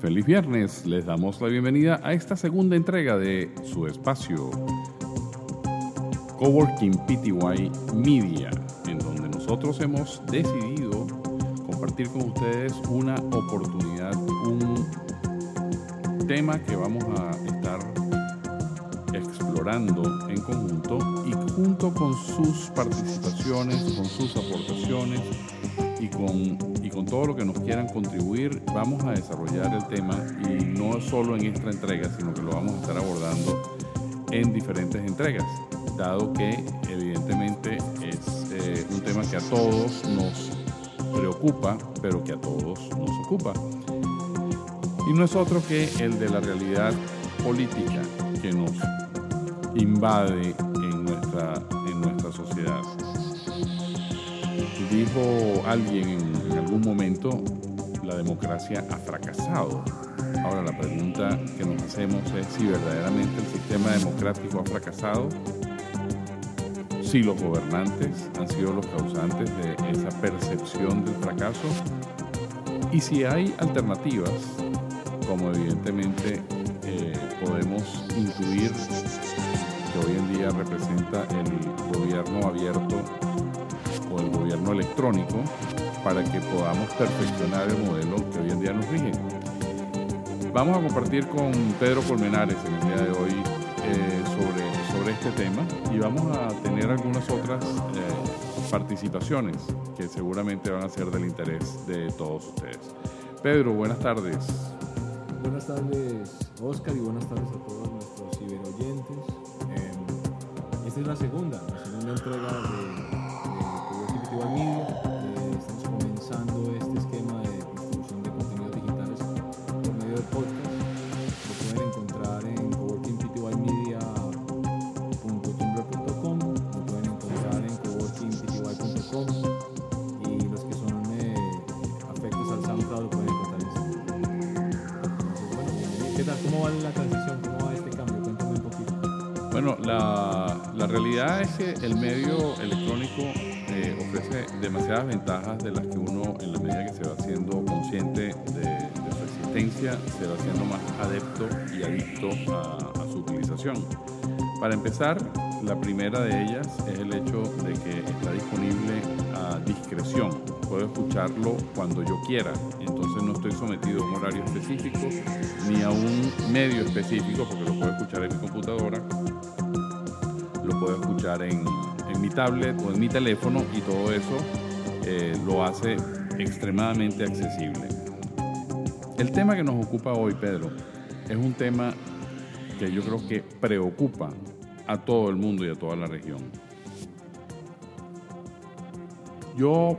Feliz viernes, les damos la bienvenida a esta segunda entrega de su espacio Coworking PTY Media, en donde nosotros hemos decidido compartir con ustedes una oportunidad, un tema que vamos a explorando en conjunto y junto con sus participaciones, con sus aportaciones y con, y con todo lo que nos quieran contribuir, vamos a desarrollar el tema y no solo en esta entrega, sino que lo vamos a estar abordando en diferentes entregas, dado que evidentemente es eh, un tema que a todos nos preocupa, pero que a todos nos ocupa. Y no es otro que el de la realidad política que nos invade en nuestra, en nuestra sociedad. Dijo alguien en algún momento, la democracia ha fracasado. Ahora la pregunta que nos hacemos es si verdaderamente el sistema democrático ha fracasado, si los gobernantes han sido los causantes de esa percepción del fracaso y si hay alternativas, como evidentemente eh, podemos intuir hoy en día representa el gobierno abierto o el gobierno electrónico para que podamos perfeccionar el modelo que hoy en día nos rige. Vamos a compartir con Pedro Colmenares en el día de hoy eh, sobre, sobre este tema y vamos a tener algunas otras eh, participaciones que seguramente van a ser del interés de todos ustedes. Pedro, buenas tardes. Buenas tardes, Oscar, y buenas tardes a todos la segunda, la segunda entrega de, de Coworking Media. Eh, estamos comenzando este esquema de distribución de contenidos digitales por medio de podcast. Lo pueden encontrar en coworkingptymedia.tumblr.com, lo pueden encontrar en coworkingpty.com y los que son eh, afectos al SoundCloud lo pueden encontrar. ¿qué tal? ¿Cómo va la transición? ¿Cómo va Bueno, la, la realidad es que el medio electrónico eh, ofrece demasiadas ventajas de las que uno, en la medida que se va haciendo consciente de, su existencia, se va haciendo más adepto y adicto a, a su utilización. Para empezar, la primera de ellas es el hecho de que está disponible a discreción. Puedo escucharlo cuando yo quiera, entonces no estoy sometido a un horario específico ni a un medio específico porque lo puedo escuchar en mi computadora, en, en mi tablet o en mi teléfono y todo eso eh, lo hace extremadamente accesible. El tema que nos ocupa hoy, Pedro, es un tema que yo creo que preocupa a todo el mundo y a toda la región. Yo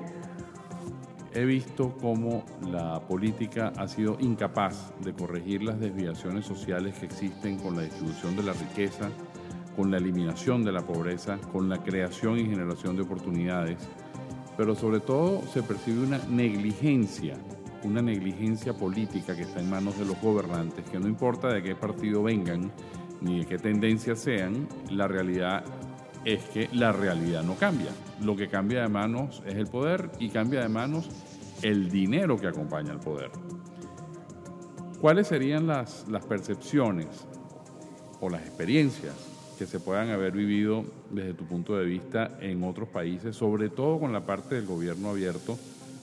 he visto cómo la política ha sido incapaz de corregir las desviaciones sociales que existen con la distribución de la riqueza, con la eliminación de la pobreza, con la creación y generación de oportunidades, pero sobre todo se percibe una negligencia, una negligencia política que está en manos de los gobernantes, que no importa de qué partido vengan ni de qué tendencia sean, la realidad es que la realidad no cambia. Lo que cambia de manos es el poder y cambia de manos el dinero que acompaña al poder. ¿Cuáles serían las, las percepciones o las experiencias que se puedan haber vivido desde tu punto de vista en otros países, sobre todo con la parte del gobierno abierto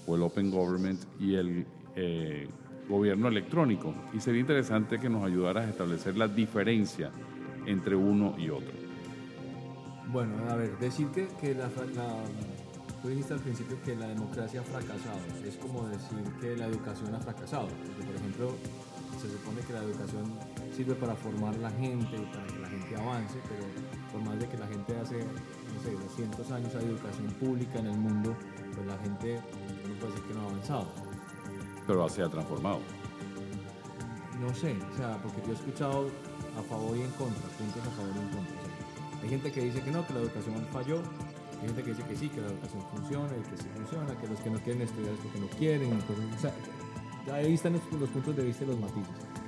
o el Open Government y el eh, gobierno electrónico? Y sería interesante que nos ayudaras a establecer la diferencia entre uno y otro. Bueno, a ver, decir que, que la, la- tú dijiste al principio que la democracia ha fracasado. Es como decir que la educación ha fracasado. Porque, por ejemplo, se supone que la educación sirve para formar la gente y para que la gente avance, pero por más de que la gente hace, no sé, 200 años hay educación pública en el mundo, pues la gente no puede decir que no ha avanzado. Pero se ha transformado. No sé, o sea, porque yo he escuchado a favor y en contra, puntos a favor y en contra. o sea, hay gente que dice que no, que la educación falló, hay gente que dice que sí, que la educación funciona y que sí funciona, que los que no quieren estudiar es porque no quieren, cosas, o sea, ahí están los, los puntos de vista y los matices.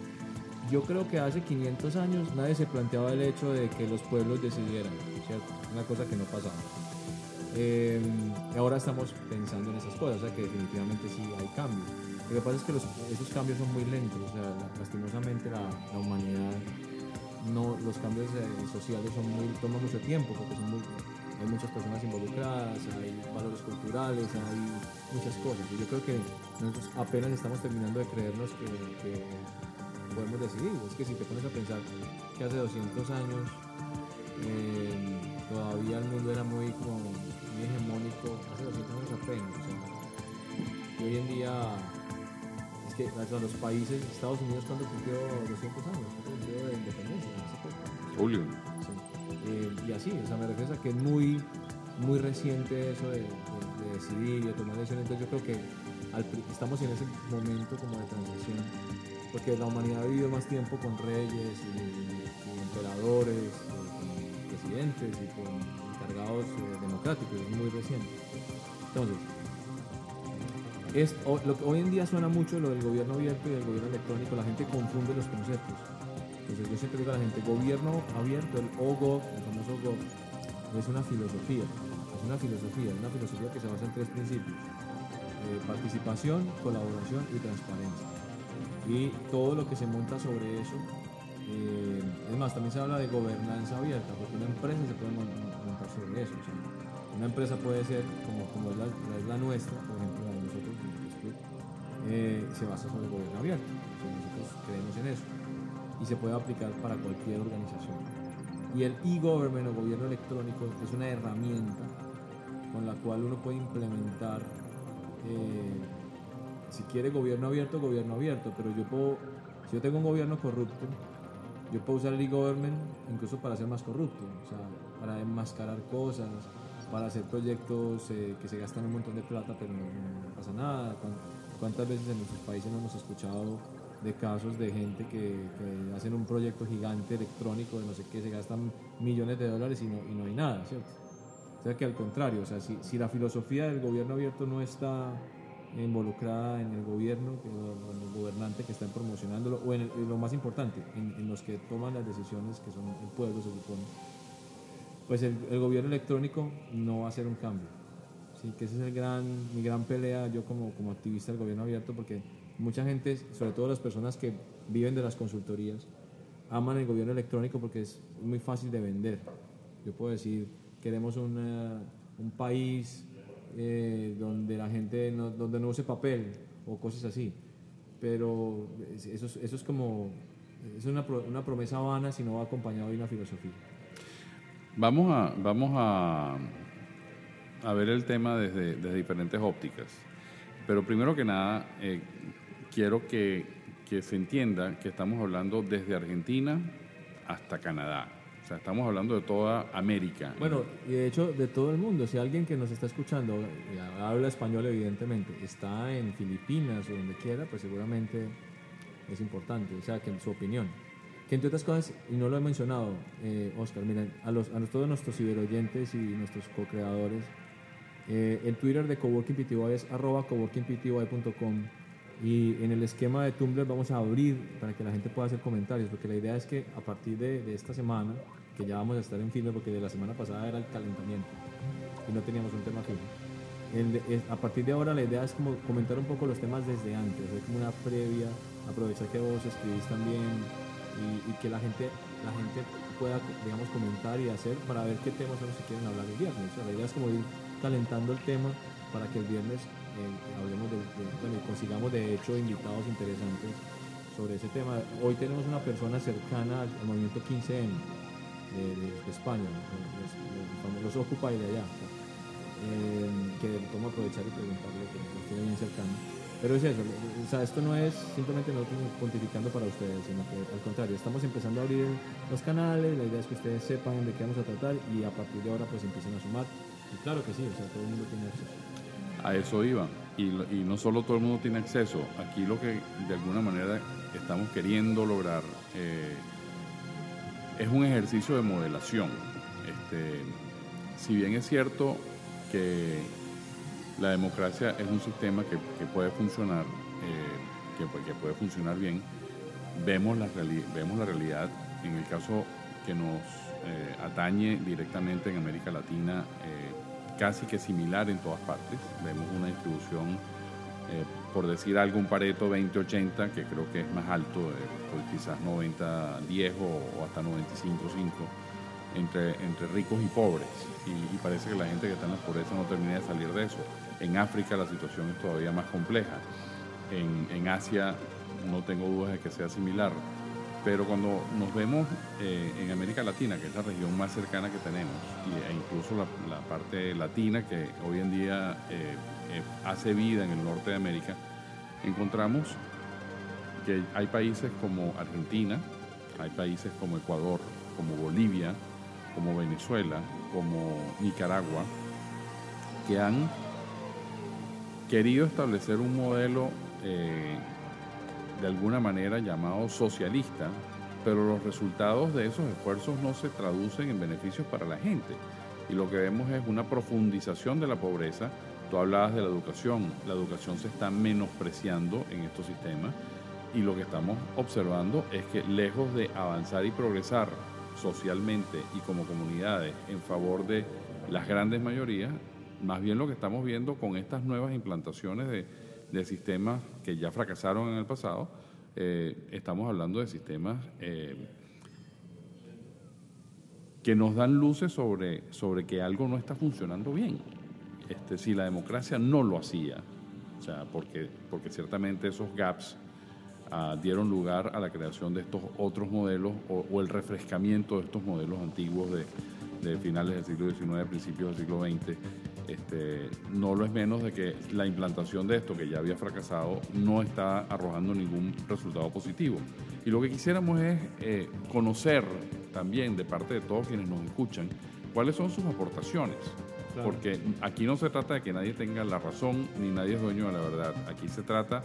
Yo creo que hace 500 años nadie se planteaba el hecho de que los pueblos decidieran, ¿cierto? Una cosa que no pasaba. Eh, ahora estamos pensando en esas cosas, o sea que definitivamente sí hay cambios. Lo que pasa es que esos cambios son muy lentos, o sea, lastimosamente la, humanidad, no, los cambios eh, sociales son muy, toman mucho tiempo porque son hay muchas personas involucradas, hay valores culturales, hay muchas cosas. Y yo creo que nosotros apenas estamos terminando de creernos que, podemos decidir. Es que si te pones a pensar que hace 200 años eh, todavía el mundo era muy, como, muy hegemónico, hace 200 años apenas. y hoy en día, es que los países, Estados Unidos cuando cumplió 200 años, cumplió de independencia. Julio. Eh, y así, o sea, me refiero a que es muy, muy reciente eso de, decidir y de tomar decisiones. Entonces yo creo que estamos en ese momento como de transición, porque la humanidad ha vivido más tiempo con reyes y, emperadores, y presidentes y con encargados eh, democráticos, es muy reciente. Entonces, es, hoy en día suena mucho lo del gobierno abierto y del gobierno electrónico, la gente confunde los conceptos. Entonces yo siempre digo a la gente, gobierno abierto, el OGOV, el famoso OGOV, es una filosofía, es una filosofía, una filosofía que se basa en tres principios, eh, participación, colaboración y transparencia. Y todo lo que se monta sobre eso, eh, es más, también se habla de gobernanza abierta, porque una empresa se puede montar sobre eso. una empresa puede ser, como, como es, la, nuestra, por ejemplo, la de nosotros, eh, se basa sobre gobierno abierto. nosotros creemos en eso y se puede aplicar para cualquier organización. Y el e-government o gobierno electrónico es una herramienta con la cual uno puede implementar, eh, si quiere gobierno abierto, gobierno abierto, pero yo puedo, si yo tengo un gobierno corrupto, yo puedo usar el e-government incluso para ser más corrupto, o sea, para enmascarar cosas, para hacer proyectos eh, que se gastan un montón de plata pero no, pasa nada. ¿Cuántas veces en nuestros países no hemos escuchado de casos de gente que, hacen un proyecto gigante electrónico de no sé qué, se gastan millones de dólares y no, y no hay nada, ¿cierto? O sea que al contrario, o sea, si, si la filosofía del gobierno abierto no está involucrada en el gobierno, en el gobernante que están promocionándolo, o en, lo más importante, en, los que toman las decisiones, que son el pueblo, se supone, pues el, gobierno electrónico no va a hacer un cambio. Sí, que esa es el gran, mi gran pelea yo como, como activista del gobierno abierto, porque mucha gente, sobre todo las personas que viven de las consultorías, aman el gobierno electrónico porque es muy fácil de vender. Yo puedo decir, queremos un país eh, donde la gente no, donde no use papel o cosas así. Pero eso, eso es como, es una, una promesa vana si no va acompañado de una filosofía. Vamos a, vamos a, a ver el tema desde, desde diferentes ópticas. Pero primero que nada, eh, quiero que, se entienda que estamos hablando desde Argentina hasta Canadá. Sea, estamos hablando de toda América. Bueno, y de hecho de todo el mundo. Si alguien que nos está escuchando habla español, evidentemente, está en Filipinas o donde quiera, pues seguramente es importante. O sea, que su opinión. Que entre otras cosas, y no lo he mencionado, eh, Oscar, miren, a, los, a todos nuestros ciberoyentes y nuestros co-creadores, eh, el Twitter de Coworking PTY es arroba coworkingpty.com y en el esquema de Tumblr vamos a abrir para que la gente pueda hacer comentarios, porque la idea es que a partir de, esta semana, que ya vamos a estar en firme, porque de la semana pasada era el calentamiento y no teníamos un tema firme. a partir de ahora la idea es como comentar un poco los temas desde antes, hacer como una previa, aprovechar que vos escribís también y, que la gente, la gente pueda, digamos, comentar y hacer para ver qué temas son si quieren hablar el viernes. la idea es como ir calentando el tema para que el viernes hablemos de, bueno, consigamos de hecho invitados interesantes sobre ese tema. Hoy tenemos una persona cercana al, movimiento 15M de, España, los, los, Occupy de allá, eh, que tomo aprovechar y preguntarle que estoy bien cercano. Pero es eso, o sea, esto no es simplemente nosotros pontificando para ustedes, sino que al contrario, estamos empezando a abrir los canales, la idea es que ustedes sepan de qué vamos a tratar y a partir de ahora pues empiecen a sumar. Y claro que sí, o sea, todo el mundo tiene acceso. A eso iba. Y, no solo todo el mundo tiene acceso. Aquí lo que de alguna manera estamos queriendo lograr eh, es un ejercicio de modelación. Este, si bien es cierto que la democracia es un sistema que, puede funcionar, eh, que, puede funcionar bien, vemos la, vemos la realidad en el caso que nos eh, atañe directamente en América Latina casi que similar en todas partes. Vemos una distribución, eh, por decir algo, un Pareto 20-80, que creo que es más alto, pues quizás 90-10 o, hasta 95-5, entre, entre ricos y pobres. Y, parece que la gente que está en la pobreza no termina de salir de eso. En África la situación es todavía más compleja. En Asia no tengo dudas de que sea similar. Pero cuando nos vemos eh, en América Latina, que es la región más cercana que tenemos, e incluso la, parte latina que hoy en día eh, eh, hace vida en el norte de América, encontramos que hay países como Argentina, hay países como Ecuador, como Bolivia, como Venezuela, como Nicaragua, que han querido establecer un modelo de alguna manera llamado socialista, pero los resultados de esos esfuerzos no se traducen en beneficios para la gente. Y lo que vemos es una profundización de la pobreza. Tú hablabas de la educación, la educación se está menospreciando en estos sistemas y lo que estamos observando es que lejos de avanzar y progresar socialmente y como comunidades en favor de las grandes mayorías, más bien lo que estamos viendo con estas nuevas implantaciones de de sistemas que ya fracasaron en el pasado, eh, estamos hablando de sistemas eh, que nos dan luces sobre, sobre que algo no está funcionando bien. Este, si la democracia no lo hacía, o sea, porque, porque ciertamente esos gaps ah, dieron lugar a la creación de estos otros modelos o, el refrescamiento de estos modelos antiguos de, de finales del siglo XIX, principios del siglo XX, este, no lo es menos de que la implantación de esto, que ya había fracasado, no está arrojando ningún resultado positivo. Y lo que quisiéramos es eh, conocer también de parte de todos quienes nos escuchan cuáles son sus aportaciones. Porque aquí no se trata de que nadie tenga la razón ni nadie es dueño de la verdad. Aquí se trata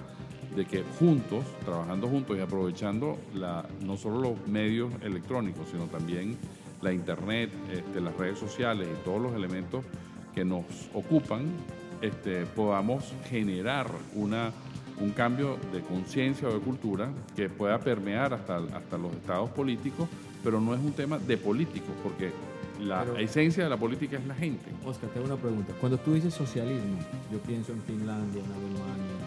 de que juntos, trabajando juntos y aprovechando la, no solo los medios electrónicos, sino también la internet, este, las redes sociales y todos los elementos que nos ocupan, este, podamos generar una, un cambio de conciencia o de cultura que pueda permear hasta, hasta los estados políticos, pero no es un tema de políticos, porque la esencia de la política es la gente. Oscar, te hago una pregunta. Cuando tú dices socialismo, yo pienso en Finlandia, en Alemania,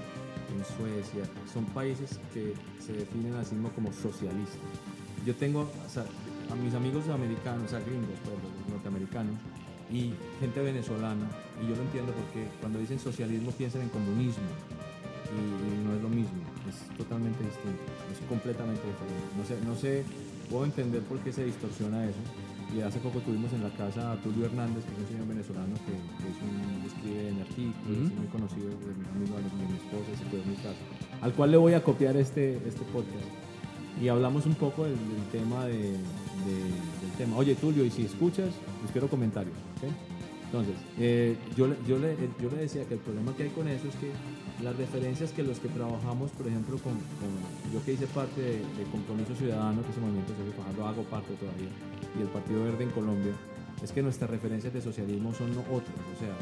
en Suecia, son países que se definen a sí mismos como socialistas. Yo tengo a mis amigos americanos, a gringos, norteamericanos, y gente venezolana, y yo lo entiendo porque cuando dicen socialismo piensan en comunismo, y, no es lo mismo, es totalmente distinto, es completamente diferente. No sé, no sé, puedo entender por qué se distorsiona eso. Y hace poco tuvimos en la casa a Tulio Hernández, que es un señor venezolano que, es un, escribe en artículos, es muy conocido, amigo de mi esposa, se quedó en mi casa, al cual le voy a copiar este, este podcast. Y hablamos un poco del, tema de, del tema. Oye, Tulio, y si escuchas, pues quiero comentarios. Entonces, eh, yo, yo, le, yo le decía que el problema que hay con eso es que las referencias que los que trabajamos, por ejemplo, con, yo que hice parte de, Compromiso Ciudadano, que ese movimiento se lo hago parte todavía, y el Partido Verde en Colombia, es que nuestras referencias de socialismo son otras. O sea,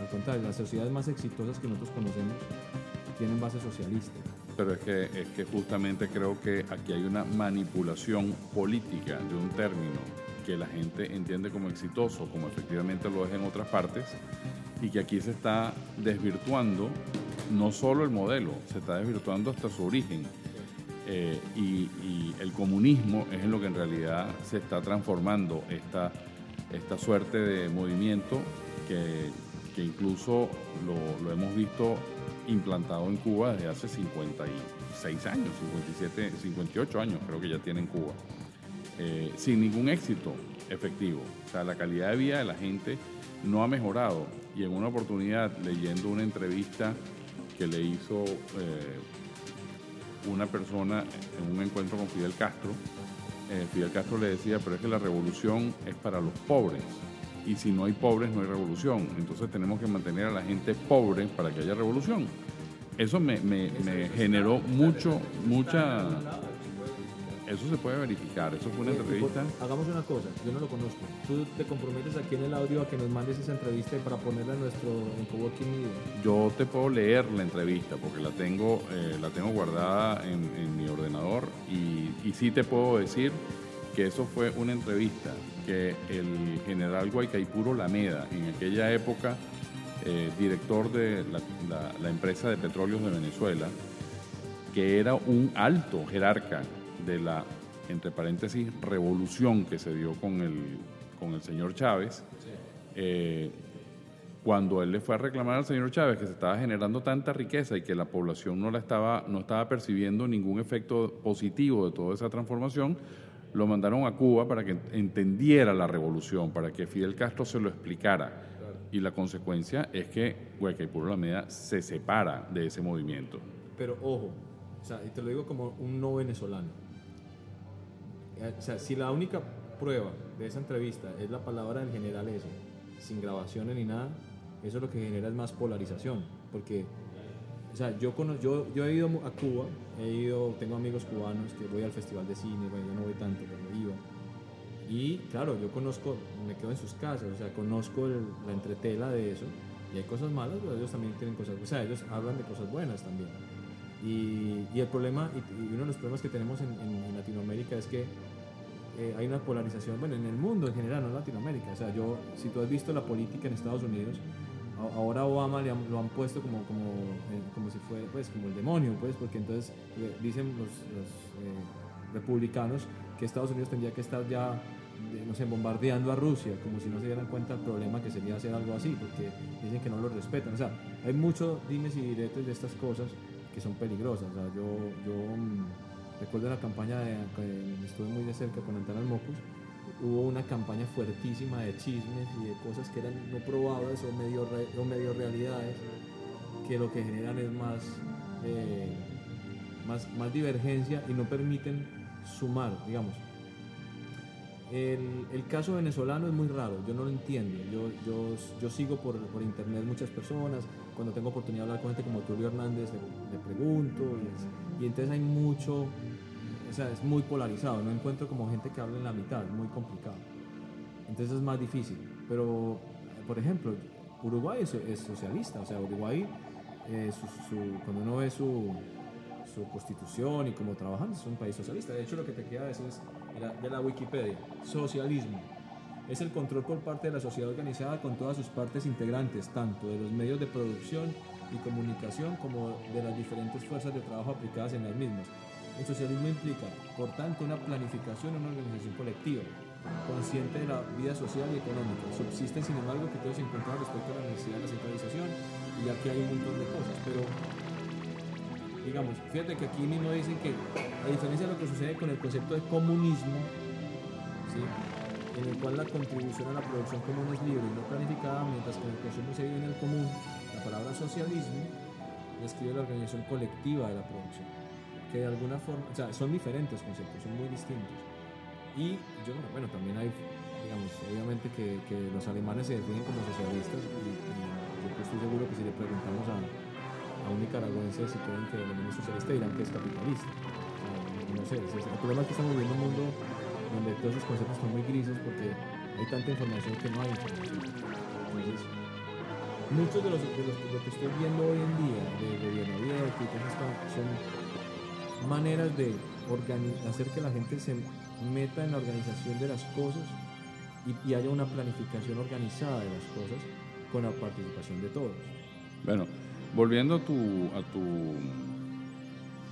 al contrario, las sociedades más exitosas que nosotros conocemos tienen base socialista. Pero es que, es que justamente creo que aquí hay una manipulación política de un término que la gente entiende como exitoso, como efectivamente lo es en otras partes, y que aquí se está desvirtuando no solo el modelo, se está desvirtuando hasta su origen. Eh, y, el comunismo es en lo que en realidad se está transformando esta, esta suerte de movimiento que, incluso lo, hemos visto implantado en Cuba desde hace 56 años, 57, 58 años creo que ya tiene en Cuba. Eh, sin ningún éxito efectivo. O sea, la calidad de vida de la gente no ha mejorado. Y en una oportunidad, leyendo una entrevista que le hizo eh, una persona en un encuentro con Fidel Castro, eh, Fidel Castro le decía, pero es que la revolución es para los pobres. Y si no hay pobres, no hay revolución. Entonces tenemos que mantener a la gente pobre para que haya revolución. Eso me, me generó mucho, mucha eso se puede verificar, eso fue una entrevista. Hagamos una cosa, yo no lo conozco. Tú te comprometes aquí en el audio a que nos mandes esa entrevista para ponerla en nuestro en Coworking. Yo te puedo leer la entrevista porque la tengo, eh, la tengo guardada en, mi ordenador y, y sí te puedo decir eso fue una entrevista que el general Guaycaipuro Lameda, en aquella época eh, director de la, empresa de petróleos de Venezuela, que era un alto jerarca de la, entre paréntesis, revolución que se dio con el, con el señor Chávez, eh, cuando él le fue a reclamar al señor Chávez que se estaba generando tanta riqueza y que la población no, la estaba, no estaba percibiendo ningún efecto positivo de toda esa transformación, lo mandaron a Cuba para que entendiera la revolución, para que Fidel Castro se lo explicara. Y la consecuencia es que Guaycaipuro Alameda se separa de ese movimiento. Pero ojo, o sea, y te lo digo como un no venezolano. Eh, o sea, si la única prueba de esa entrevista es la palabra del general ese, sin grabaciones ni nada, eso lo que genera es más polarización. Porque, o sea, yo, yo, yo he ido a Cuba, he ido, tengo amigos cubanos que voy al festival de cine, bueno, yo no voy tanto, pero iba y claro, yo conozco, me quedo en sus casas, o sea, conozco la entretela de eso. Y hay cosas malas, pero ellos también tienen cosas, o sea, ellos hablan de cosas buenas también. Y, y el problema, y, uno de los problemas que tenemos en, Latinoamérica es que eh, hay una polarización, bueno, en el mundo en general, no en Latinoamérica. O sea, yo, si tú has visto la política en Estados Unidos, ahora Obama lo han puesto como, como, eh, como si fuera, pues, como el demonio, pues, porque entonces eh, dicen los, los republicanos que Estados Unidos tendría que estar ya no bombardeando a Rusia, como si no se dieran cuenta del problema que sería hacer algo así, porque dicen que no lo respetan. O sea, hay muchos dimes y diretes de estas cosas que son peligrosas. O sea, yo, yo mm, recuerdo la campaña de, que estuve muy de cerca con Antanas Mocus, hubo una campaña fuertísima de chismes y de cosas que eran no probadas o medio, o medio realidades, que lo que generan es más, eh, más, más divergencia y no permiten sumar, digamos el, el, caso venezolano es muy raro, yo no lo entiendo. Yo, yo, yo sigo por, por, internet muchas personas, cuando tengo oportunidad de hablar con gente como Tulio Hernández, le, pregunto, y, y, entonces hay mucho, o sea, es muy polarizado, no encuentro como gente que hable en la mitad, muy complicado. Entonces es más difícil. Pero, por ejemplo, Uruguay es, es socialista, o sea, Uruguay, eh, su, cuando uno ve su, su constitución y cómo trabajan, es un país socialista. De hecho, lo que te queda decir es de la Wikipedia. Socialismo. Es el control por parte de la sociedad organizada con todas sus partes integrantes, tanto de los medios de producción y comunicación como de las diferentes fuerzas de trabajo aplicadas en las mismas. El socialismo implica, por tanto, una planificación, una organización colectiva, consciente de la vida social y económica. Subsisten, sin embargo, que todos encuentran respecto a la necesidad de la centralización, y aquí hay un montón de cosas, pero digamos, fíjate que aquí mismo dicen que, a diferencia de lo que sucede con el concepto de comunismo, en el cual la contribución a la producción común es libre y no planificada, mientras que el consumo se vive en el común, la palabra socialismo describe la organización colectiva de la producción, que de alguna forma, o sea, son diferentes conceptos, son muy distintos. Y yo, bueno, también hay, digamos, obviamente que, los alemanes se definen como socialistas y, yo estoy seguro que si le preguntamos a un nicaragüense si creen que el mundo socialista dirán que es capitalista. no sé, el problema es que estamos viviendo un mundo donde todos esos conceptos son muy grises porque hay tanta información que no hay información. Muchos de los, de lo que estoy viendo hoy en día, de gobierno abierto y cosas son maneras de hacer que la gente se meta en la organización de las cosas y, y haya una planificación organizada de las cosas con la participación de todos. Bueno, Volviendo a tu, a tu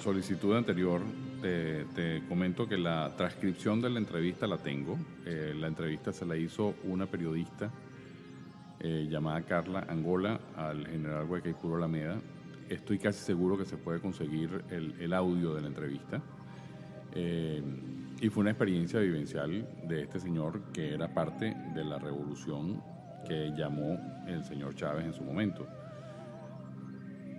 solicitud anterior, te, comento que la transcripción de la entrevista la tengo. Eh, la entrevista se la hizo una periodista eh, llamada Carla Angola al general Huecaipuro Alameda. Estoy casi seguro que se puede conseguir el, audio de la entrevista. Eh, y fue una experiencia vivencial de este señor que era parte de la revolución que llamó el señor Chávez en su momento.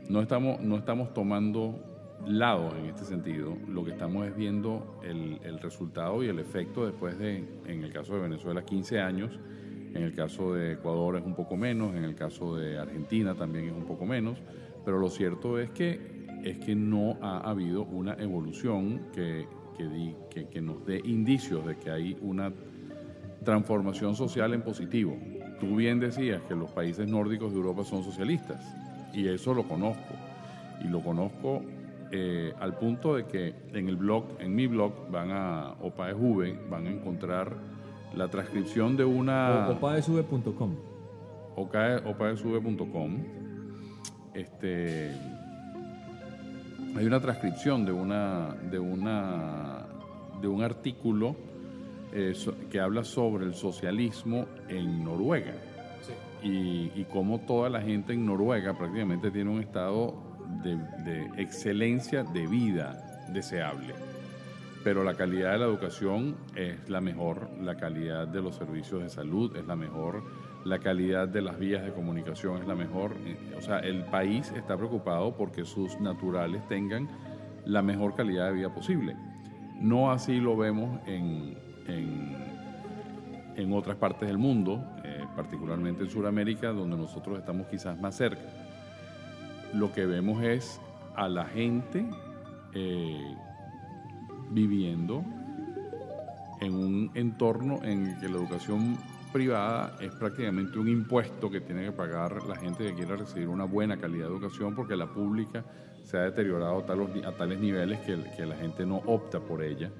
No estamos, no estamos tomando lado en este sentido, lo que estamos es viendo el, el, resultado y el efecto después de, en el caso de Venezuela, 15 años, en el caso de Ecuador es un poco menos, en el caso de Argentina también es un poco menos, pero lo cierto es que, es que no ha habido una evolución que, que, que nos dé indicios de que hay una transformación social en positivo. Tú bien decías que los países nórdicos de Europa son socialistas y eso lo conozco. Y lo conozco eh, al punto de que en el blog, en mi blog, van a OPAESV, van a encontrar la transcripción de una... opaesv.com opaesv.com este hay una transcripción de una de una de un artículo eh, que habla sobre el socialismo en Noruega y, y cómo toda la gente en Noruega prácticamente tiene un estado de, excelencia de vida deseable. Pero la calidad de la educación es la mejor, la calidad de los servicios de salud es la mejor, la calidad de las vías de comunicación es la mejor. O sea, el país está preocupado porque sus naturales tengan la mejor calidad de vida posible. No así lo vemos en, en, otras partes del mundo, eh, particularmente en Sudamérica, donde nosotros estamos quizás más cerca lo que vemos es a la gente eh, viviendo en un entorno en que la educación privada es prácticamente un impuesto que tiene que pagar la gente que quiera recibir una buena calidad de educación porque la pública se ha deteriorado a tales, niveles que, la gente no opta por ella,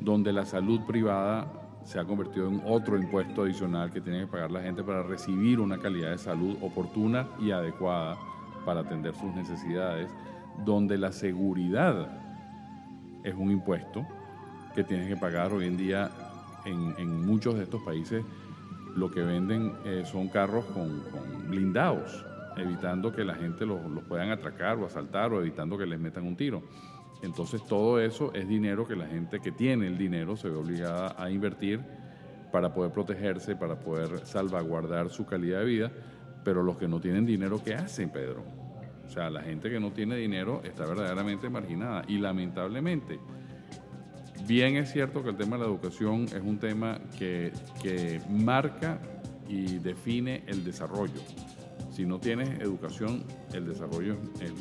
donde la salud privada se ha convertido en otro impuesto adicional que tiene que pagar la gente para recibir una calidad de salud oportuna y adecuada para atender sus necesidades, donde la seguridad es un impuesto que tienes que pagar hoy en día en, muchos de estos países. Lo que venden eh, son carros con, blindados, evitando que la gente los, los puedan atracar o asaltar o evitando que les metan un tiro. Entonces todo eso es dinero que la gente que tiene el dinero se ve obligada a invertir para poder protegerse, para poder salvaguardar su calidad de vida pero los que no tienen dinero, ¿qué hacen, Pedro? O sea, la gente que no tiene dinero está verdaderamente marginada. Y lamentablemente, bien es cierto que el tema de la educación es un tema que, marca y define el desarrollo. Si no tienes educación, el desarrollo es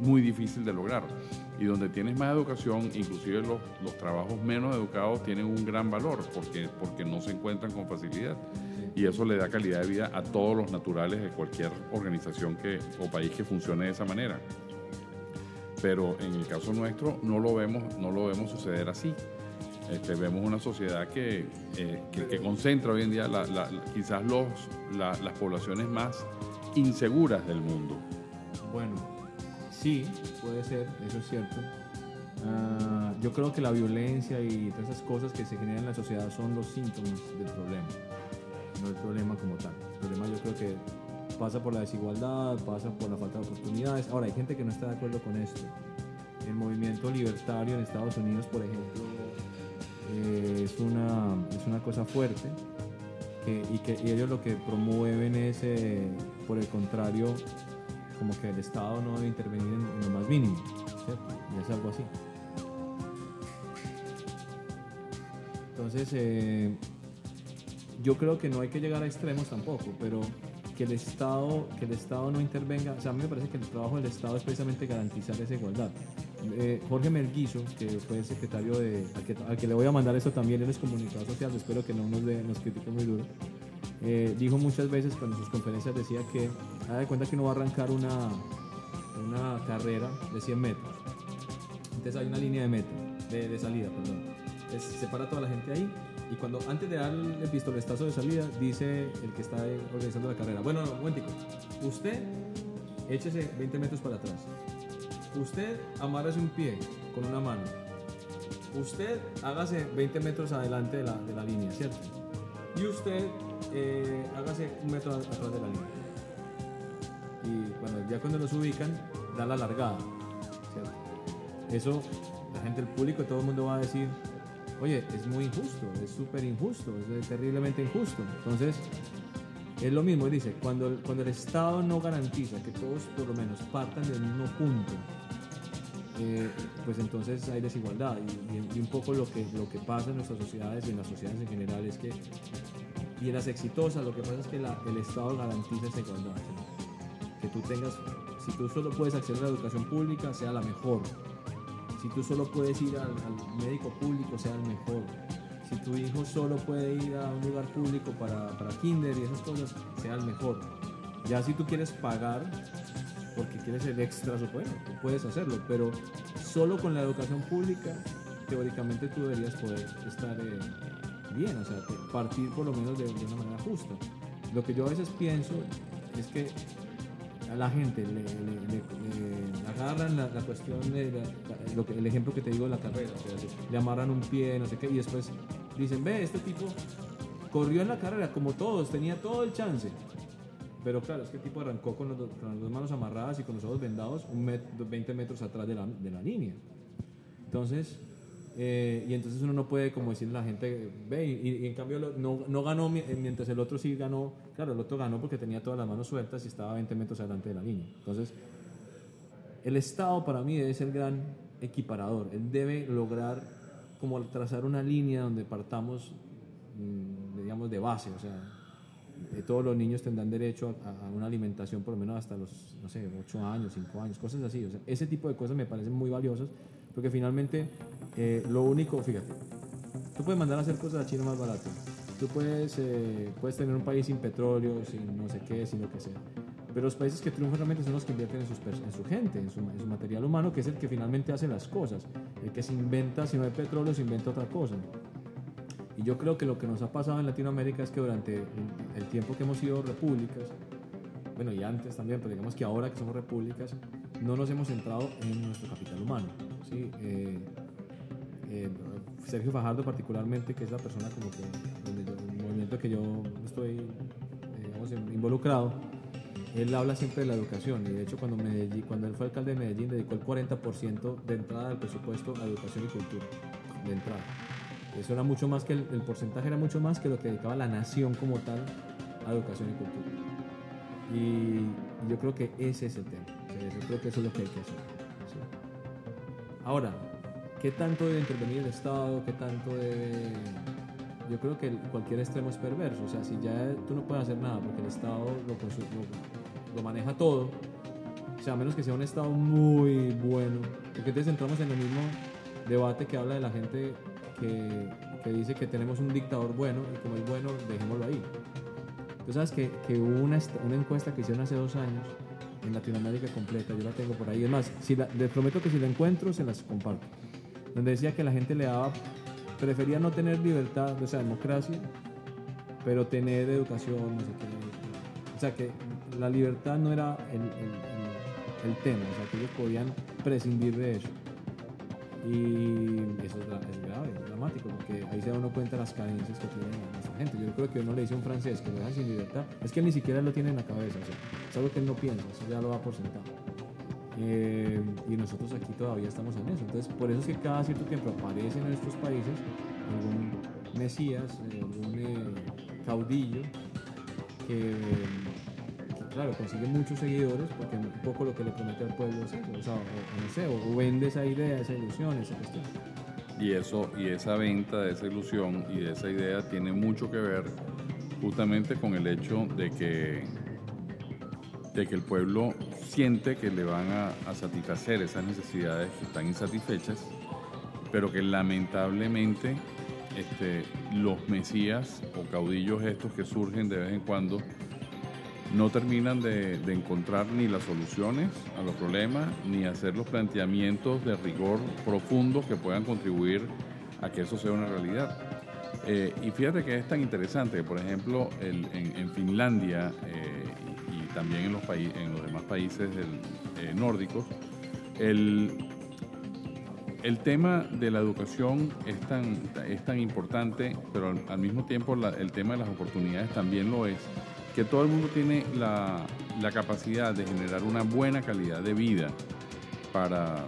muy difícil de lograr. Y donde tienes más educación, inclusive los, los trabajos menos educados tienen un gran valor porque, porque no se encuentran con facilidad y eso le da calidad de vida a todos los naturales de cualquier organización que, o país que funcione de esa manera. Pero en el caso nuestro no lo vemos, no lo vemos suceder así. Este, vemos una sociedad que, eh, que, concentra hoy en día quizás los, las poblaciones más inseguras del mundo. Bueno, sí, puede ser, eso es cierto. Ah, yo creo que la violencia y todas esas cosas que se generan en la sociedad son los síntomas del problema no el problema como tal. El problema yo creo que pasa por la desigualdad, pasa por la falta de oportunidades. Ahora, hay gente que no está de acuerdo con esto. El movimiento libertario en Estados Unidos, por ejemplo, eh, es, una, es una cosa fuerte y que ellos lo que promueven es, eh, por el contrario, como que el Estado no debe intervenir en, lo más mínimo, ¿cierto? Y es algo así. Entonces, eh, yo creo que no hay que llegar a extremos tampoco, pero que el Estado, que el Estado no intervenga, o sea, a mí me parece que el trabajo del Estado es precisamente garantizar esa igualdad. Eh, Jorge Merguizo, que fue el secretario de, al que, le voy a mandar eso también, él es comunicador social, espero que no nos, nos critique muy duro, eh, dijo muchas veces cuando en sus conferencias decía que, haga de cuenta que uno va a arrancar una, una carrera de 100 metros, entonces hay una línea de meta, de, de salida, perdón, entonces separa a toda la gente ahí y cuando antes de dar el pistoletazo de salida, dice el que está organizando la carrera, bueno, no, momentico, usted échese 20 metros para atrás. Usted amárrese un pie con una mano. Usted hágase 20 metros adelante de la, de la línea, ¿cierto? Y usted eh, hágase un metro atrás de la línea. Y bueno, ya cuando los ubican, da la largada, ¿cierto? Eso, la gente, el público, todo el mundo va a decir, oye, es muy injusto, es súper injusto, es terriblemente injusto. Entonces, es lo mismo, dice, cuando, cuando el Estado no garantiza que todos por lo menos partan del mismo punto, eh, pues entonces hay desigualdad. Y, un poco lo que, lo que pasa en nuestras sociedades y en las sociedades en general es que, y en las exitosas, lo que pasa es que el Estado garantiza esa igualdad. Que tú tengas, si tú solo puedes acceder a la educación pública, sea la mejor si tú solo puedes ir al, médico público, sea el mejor. Si tu hijo solo puede ir a un lugar público para, para kinder y esas cosas, sea el mejor. Ya si tú quieres pagar porque quieres el extra, bueno, tú puedes hacerlo, pero solo con la educación pública, teóricamente tú deberías poder estar eh, bien, o sea, partir por lo menos de, una manera justa. Lo que yo a veces pienso es que a la gente le, agarran la, cuestión de ejemplo que te digo de la carrera, le amarran un pie, no sé qué, y después dicen, ve, este tipo corrió en la carrera como todos, tenía todo el chance. Pero claro, es que el tipo arrancó con, las dos manos amarradas y con los ojos vendados un 20 metros atrás de la, de la línea. Entonces, eh, y entonces uno no puede como decirle a la gente, ve, y, en cambio no, no, ganó mientras el otro sí ganó, claro, el otro ganó porque tenía todas las manos sueltas y estaba 20 metros adelante de la línea. Entonces, el Estado para mí ser el gran equiparador, él debe lograr como trazar una línea donde partamos, mm, digamos, de base, o sea, eh, todos los niños tendrán derecho a, una alimentación por lo menos hasta los, no sé, 8 años, 5 años, cosas así. O sea, ese tipo de cosas me parecen muy valiosas porque finalmente eh, lo único, fíjate, tú puedes mandar a hacer cosas a China más barato. Tú puedes, eh, puedes tener un país sin petróleo, sin no sé qué, sin lo que sea. Pero los países que triunfan realmente son los que invierten en, sus, en su gente, en su, en su, material humano, que es el que finalmente hace las cosas. El que se inventa, si no hay petróleo, se inventa otra cosa. Y yo creo que lo que nos ha pasado en Latinoamérica es que durante el tiempo que hemos sido repúblicas, bueno, y antes también, pero digamos que ahora que somos repúblicas, no nos hemos centrado en nuestro capital humano. ¿Sí? Eh, eh, Sergio Fajardo particularmente, que es la persona como que, donde el movimiento que yo estoy digamos, involucrado, él habla siempre de la educación y de hecho cuando, Medellín, cuando él fue alcalde de Medellín dedicó el 40% de entrada del presupuesto a educación y cultura, de entrada. Eso era mucho más que el, porcentaje era mucho más que lo que dedicaba la nación como tal a educación y cultura. Y, yo creo que ese es el tema. yo creo que eso es lo que hay que hacer. Ahora, ¿qué tanto debe intervenir el Estado? ¿Qué tanto debe.? Yo creo que cualquier extremo es perverso. O sea, si ya tú no puedes hacer nada porque el Estado lo, lo, lo maneja todo, o sea, a menos que sea un Estado muy bueno, porque entonces entramos en el mismo debate que habla de la gente que, dice que tenemos un dictador bueno y como es bueno, dejémoslo ahí. Tú sabes que, que hubo una, una, encuesta que hicieron hace dos años en Latinoamérica completa, yo la tengo por ahí. Es más, si les prometo que si la encuentro, se las comparto. Donde decía que la gente le daba, prefería no tener libertad, o sea, democracia, pero tener educación, no sé qué. O sea, que la libertad no era el, el, tema, o sea, que ellos podían prescindir de eso. Y eso es, grave, es dramático, porque ahí se da uno cuenta las carencias que tiene nuestra Yo creo que uno le dice a un francés que lo deja sin libertad, es que él ni siquiera lo tiene en la cabeza, o es algo que él no piensa, eso ya lo va por sentado. Eh, y nosotros aquí todavía estamos en eso. Entonces, por eso es que cada cierto tiempo aparece en nuestros países algún mesías, eh, algún eh, caudillo que claro, consigue muchos seguidores porque poco lo que le promete al pueblo es o sea, o, no sé, o, vende esa idea, esa ilusión, esa cuestión. Y eso, y esa venta de esa ilusión y de esa idea tiene mucho que ver justamente con el hecho de que, de que el pueblo siente que le van a, satisfacer esas necesidades que están insatisfechas, pero que lamentablemente este, los mesías o caudillos estos que surgen de vez en cuando no terminan de, encontrar ni las soluciones a los problemas, ni hacer los planteamientos de rigor profundos que puedan contribuir a que eso sea una realidad. Eh, y fíjate que es tan interesante por ejemplo, en, Finlandia eh, y, también en los, en los demás países eh, nórdicos, el, el tema de la educación es tan, es tan importante, pero al, mismo tiempo el tema de las oportunidades también lo es que todo el mundo tiene la, capacidad de generar una buena calidad de vida para,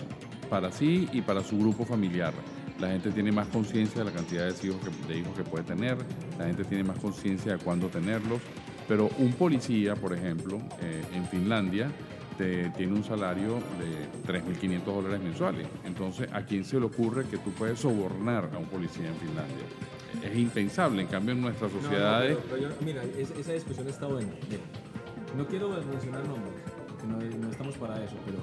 para sí y para su grupo familiar. La gente tiene más conciencia de la cantidad de hijos, que, de hijos que puede tener, la gente tiene más conciencia de cuándo tenerlos, pero un policía, por ejemplo, eh, en Finlandia, tiene un salario de 3.500 dólares mensuales. Entonces, ¿a quién se le ocurre que tú puedes sobornar a un policía en Finlandia? Es impensable. En cambio, en nuestras sociedades. mira, esa discusión está buena. no quiero mencionar nombres, porque no, estamos para eso, pero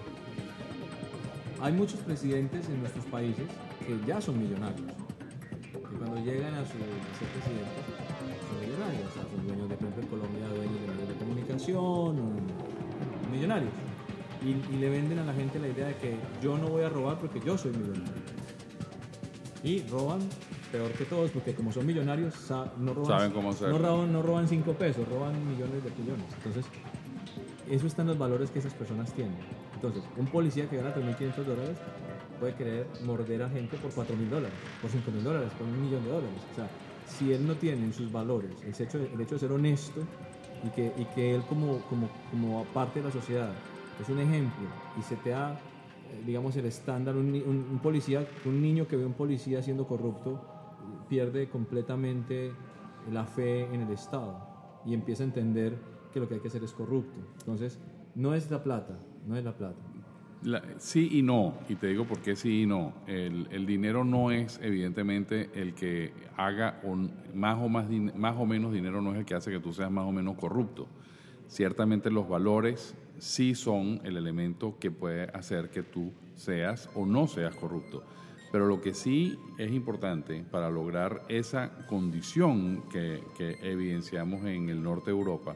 hay muchos presidentes en nuestros países que ya son millonarios. Y cuando llegan a, ser presidentes, son millonarios. O sea, son dueños de, por ejemplo, en Colombia, dueños de medios de comunicación, millonarios. y, y le venden a la gente la idea de que yo no voy a robar porque yo soy millonario. Y roban peor que todos porque como son millonarios no roban, Saben cómo no roban, no roban cinco pesos, roban millones de billones. Entonces, eso están los valores que esas personas tienen. Entonces, un policía que gana 3.500 dólares puede querer morder a gente por 4.000 dólares, por 5.000 dólares, por un millón de dólares. O sea, si él no tiene en sus valores el hecho de, el hecho de ser honesto y que, y que él como, como, como parte de la sociedad es un ejemplo y se te da, eh, digamos, el estándar, un, un- un policía, un niño que ve a un policía siendo corrupto pierde completamente la fe en el Estado y empieza a entender que lo que hay que hacer es corrupto. Entonces, no es la plata, no es la plata. La- sí y no, y te digo por qué sí y no. El, el dinero no es evidentemente el que haga más, o más, más o menos dinero, no es el que hace que tú seas más o menos corrupto. Ciertamente los valores sí son el elemento que puede hacer que tú seas o no seas corrupto. Pero lo que sí es importante para lograr esa condición que, evidenciamos en el norte de Europa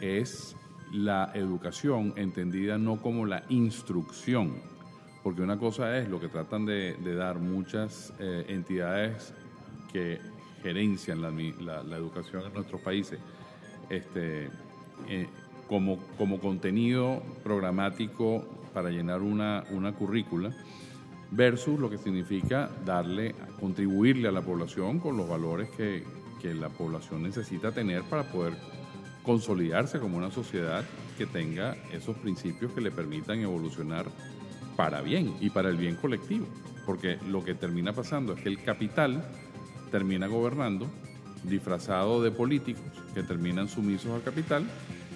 es la educación entendida no como la instrucción, porque una cosa es lo que tratan de, dar muchas eh, entidades que gerencian la educación en nuestros países, este, eh, como, como contenido programático para llenar una, una currícula, versus lo que significa darle, contribuirle a la población con los valores que, que la población necesita tener para poder consolidarse como una sociedad que tenga esos principios que le permitan evolucionar para bien y para el bien colectivo. Porque lo que termina pasando es que el capital termina gobernando disfrazado de políticos que terminan sumisos al capital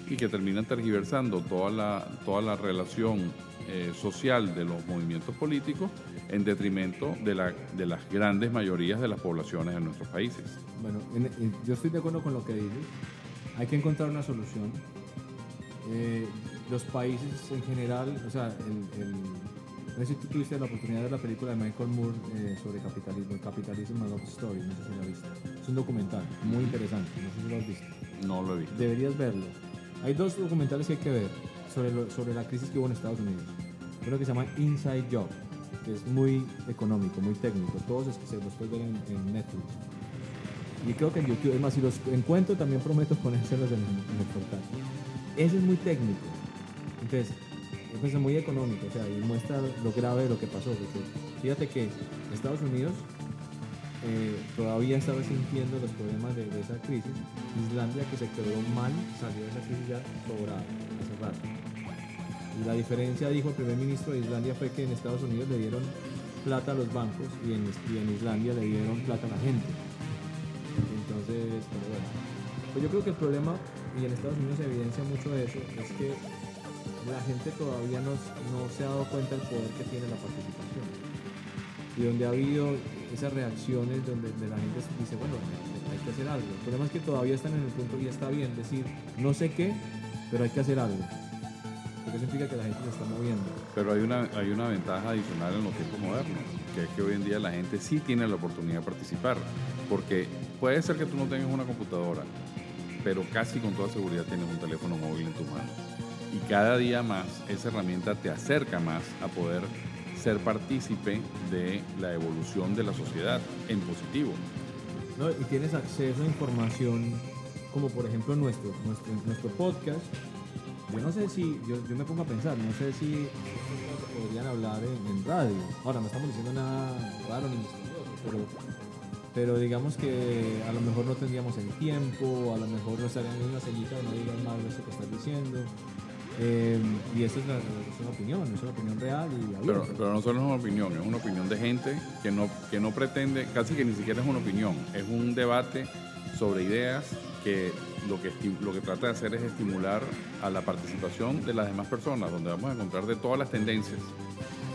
y que terminan tergiversando toda la, toda la relación eh, social de los movimientos políticos en detrimento de, la, de las grandes mayorías de las poblaciones en nuestros países. Bueno, en- en- yo estoy de acuerdo con lo que dices. Hay que encontrar una solución. Eh, los países en general, o sea, el, el- no sé si tú tuviste la oportunidad de ver la película de Michael Moore eh, sobre capitalismo, Capitalism a Love Story, no sé si lo has visto. Es un documental muy interesante, no sé si lo has visto. No lo he visto. Deberías verlo. Hay dos documentales que hay que ver sobre, lo- sobre la crisis que hubo en Estados Unidos. Uno que se llama Inside Job, que es muy económico, muy técnico. Todos se los puedes ver en, en Netflix. Y creo que en YouTube, es más, si los encuentro también prometo ponérselos en, en el portal. Ese es muy técnico. Entonces, pues es muy económico, o sea, y muestra lo grave de lo que pasó. fíjate que Estados Unidos eh, todavía estaba sintiendo los problemas de, de esa crisis. Islandia, que se quedó mal, salió de esa crisis ya sobrada hace rato. La diferencia, dijo el primer ministro de Islandia, fue que en Estados Unidos le dieron plata a los bancos y en, Islandia le dieron plata a la gente. Entonces, pero bueno. Pues yo creo que el problema, y en Estados Unidos se evidencia mucho eso, es que la gente todavía no, no se ha dado cuenta del poder que tiene la participación. Y donde ha habido esas reacciones donde, donde la gente dice, bueno, hay que hacer algo. El problema es que todavía están en el punto y está bien decir, no sé qué, pero hay que hacer algo. Porque implica que la gente se está moviendo. Pero hay una, hay una ventaja adicional en los tiempos modernos, que es que hoy en día la gente sí tiene la oportunidad de participar, porque puede ser que tú no tengas una computadora, pero casi con toda seguridad tienes un teléfono móvil en tus manos. Y cada día más esa herramienta te acerca más a poder ser partícipe de la evolución de la sociedad en positivo. ¿no? Y tienes acceso a información como por ejemplo nuestro, nuestro, nuestro podcast. Yo no sé si, yo, yo me pongo a pensar, no sé si podrían hablar en, radio. Ahora, no estamos diciendo nada raro ni misterioso, pero, pero digamos que a lo mejor no tendríamos el tiempo, a lo mejor no estarían en una de no digas más de eso que estás diciendo. Eh, y eso es, una opinión, es una opinión real y Pero, pero no solo es una opinión, es una opinión de gente que no, que no pretende, casi que ni siquiera es una opinión, es un debate sobre ideas que lo que, lo que trata de hacer es estimular a la participación de las demás personas, donde vamos a encontrar de todas las tendencias.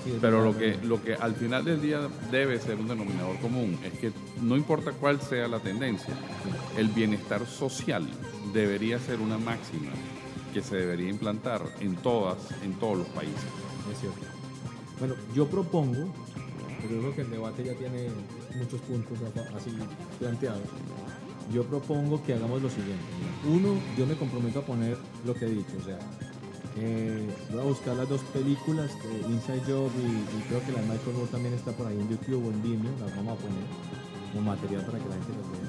Sí, Pero lo que, lo que al final del día debe ser un denominador común es que no importa cuál sea la tendencia, el bienestar social debería ser una máxima que se debería implantar en todas, en todos los países. Es cierto. Bueno, yo propongo, pero yo creo que el debate ya tiene muchos puntos así planteados. Yo propongo que hagamos lo siguiente. Uno, yo me comprometo a poner lo que he dicho, o sea, Eh, voy a buscar las dos películas, Inside Job y, creo que la de Michael Moore también está por ahí en YouTube o en Vimeo, las vamos a poner como material para que la gente las vea.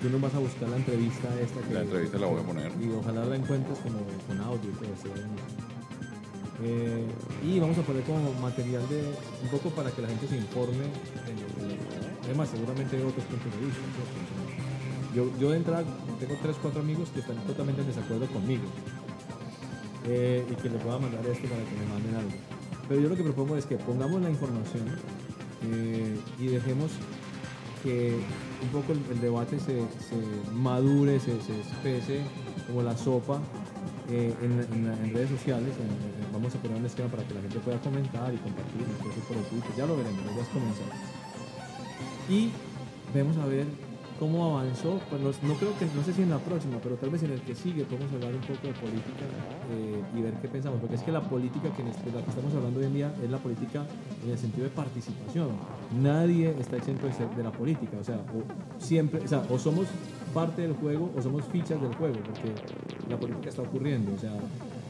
Tú no vas a buscar la entrevista esta que... La entrevista la voy a poner. Y ojalá la encuentres como con audio y todo eso. Eh, y vamos a poner como material de un poco para que la gente se informe. además, seguramente hay otros puntos de vista. Yo, yo de entrada tengo tres, cuatro amigos que están totalmente en desacuerdo conmigo. Eh, y que les pueda mandar esto para que me manden algo. Pero yo lo que propongo es que pongamos la información eh, y dejemos que un poco el, debate se, madure, se, se, espese como la sopa eh, en, redes sociales. vamos a poner un esquema para que la gente pueda comentar y compartir, por ya lo veremos, ya es comenzar. Y vamos a ver cómo avanzó, pues no, creo que, no sé si en la próxima, pero tal vez en el que sigue podemos hablar un poco de política eh, y ver qué pensamos, porque es que la política que, de la que estamos hablando hoy en día es la política en el sentido de participación. Nadie está exento de, la política, o sea, o siempre, o somos parte del juego o somos fichas del juego, porque la política está ocurriendo, o sea,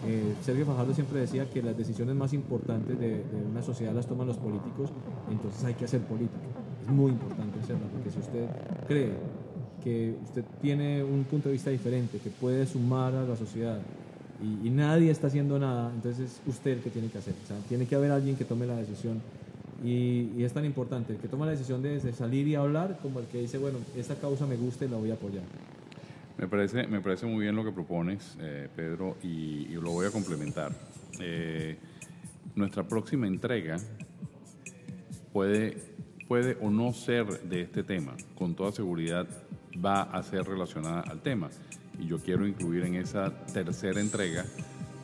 eh, Sergio Fajardo siempre decía que las decisiones más importantes de, una sociedad las toman los políticos, entonces hay que hacer política. Es muy importante hacerla, porque si usted cree que usted tiene un punto de vista diferente, que puede sumar a la sociedad y, nadie está haciendo nada, entonces es usted el que tiene que hacer. O sea, tiene que haber alguien que tome la decisión. Y, es tan importante el que toma la decisión de, salir y hablar como el que dice, bueno, esta causa me gusta y la voy a apoyar. Me parece, me parece muy bien lo que propones, eh, Pedro, y, lo voy a complementar. Eh, nuestra próxima entrega puede, puede o no ser de este tema. Con toda seguridad va a ser relacionada al tema. Y yo quiero incluir en esa tercera entrega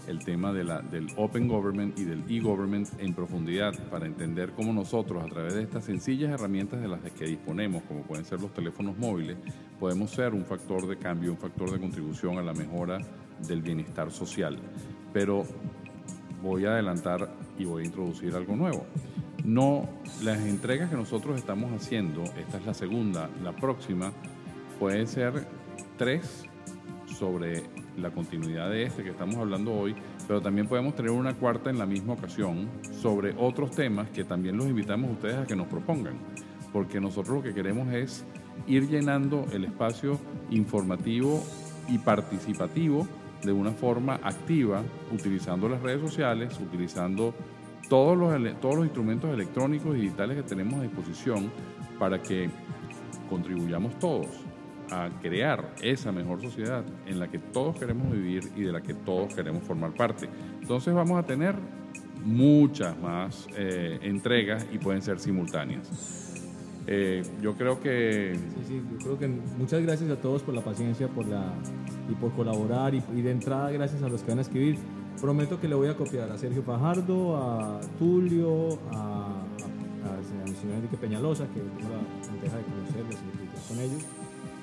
el tema de la, del Open Government y del e-Government en profundidad para entender cómo nosotros a través de estas sencillas herramientas de las que disponemos, como pueden ser los teléfonos móviles, podemos ser un factor de cambio, un factor de contribución a la mejora del bienestar social. Pero voy a adelantar y voy a introducir algo nuevo. No, las entregas que nosotros estamos haciendo, esta es la segunda, la próxima, pueden ser tres sobre la continuidad de este que estamos hablando hoy, pero también podemos tener una cuarta en la misma ocasión sobre otros temas que también los invitamos a ustedes a que nos propongan, porque nosotros lo que queremos es ir llenando el espacio informativo y participativo de una forma activa, utilizando las redes sociales, utilizando todos los, todos los instrumentos electrónicos y digitales que tenemos a disposición para que contribuyamos todos a crear esa mejor sociedad en la que todos queremos vivir y de la que todos queremos formar parte. Entonces vamos a tener muchas más eh, entregas y pueden ser simultáneas. Eh, yo creo que... Sí, sí, yo creo que muchas gracias a todos por la paciencia por la, y por colaborar y, de entrada gracias a los que van a escribir. Prometo que le voy a copiar a Sergio Fajardo, a Tulio, a, al señor Enrique Peñalosa, que tengo la ventaja de conocerles y con ellos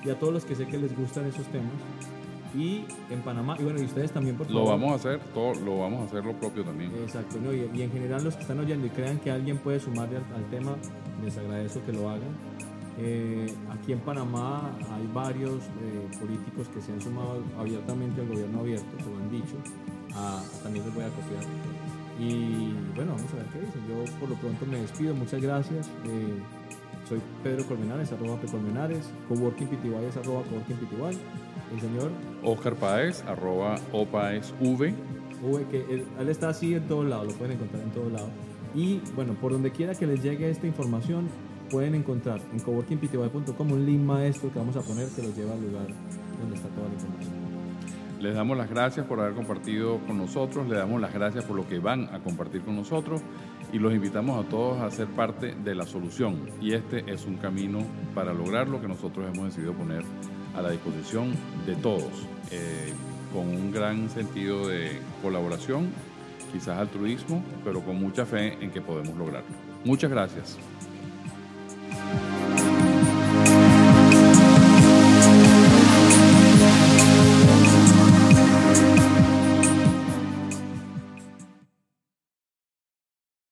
y a todos los que sé que les gustan esos temas. Y en Panamá, y bueno, y ustedes también, por favor. Lo vamos a hacer, todo, lo vamos a hacer lo propio también. Exacto, ¿no? y, en general los que están oyendo y crean que alguien puede sumarle al, tema, les agradezco que lo hagan. Eh, aquí en Panamá hay varios eh, políticos que se han sumado abiertamente al gobierno abierto, se lo han dicho. Ah, también les voy a copiar. Y bueno, vamos a ver qué dicen. Yo por lo pronto me despido, muchas gracias. Eh, soy Pedro Colmenares, arroba P Colmenares, Coworking Pty es arroba Coworking Pty, el señor Oscar Páez, arroba Opaez V. V, que él, está así en todos lados, lo pueden encontrar en todos lados. Y bueno, por donde quiera que les llegue esta información, pueden encontrar en coworkingpty.com un link maestro que vamos a poner que los lleva al lugar donde está toda la información. Les damos las gracias por haber compartido con nosotros, les damos las gracias por lo que van a compartir con nosotros y los invitamos a todos a ser parte de la solución. Y este es un camino para lograr lo que nosotros hemos decidido poner a la disposición de todos, eh, con un gran sentido de colaboración, quizás altruismo, pero con mucha fe en que podemos lograrlo. Muchas gracias.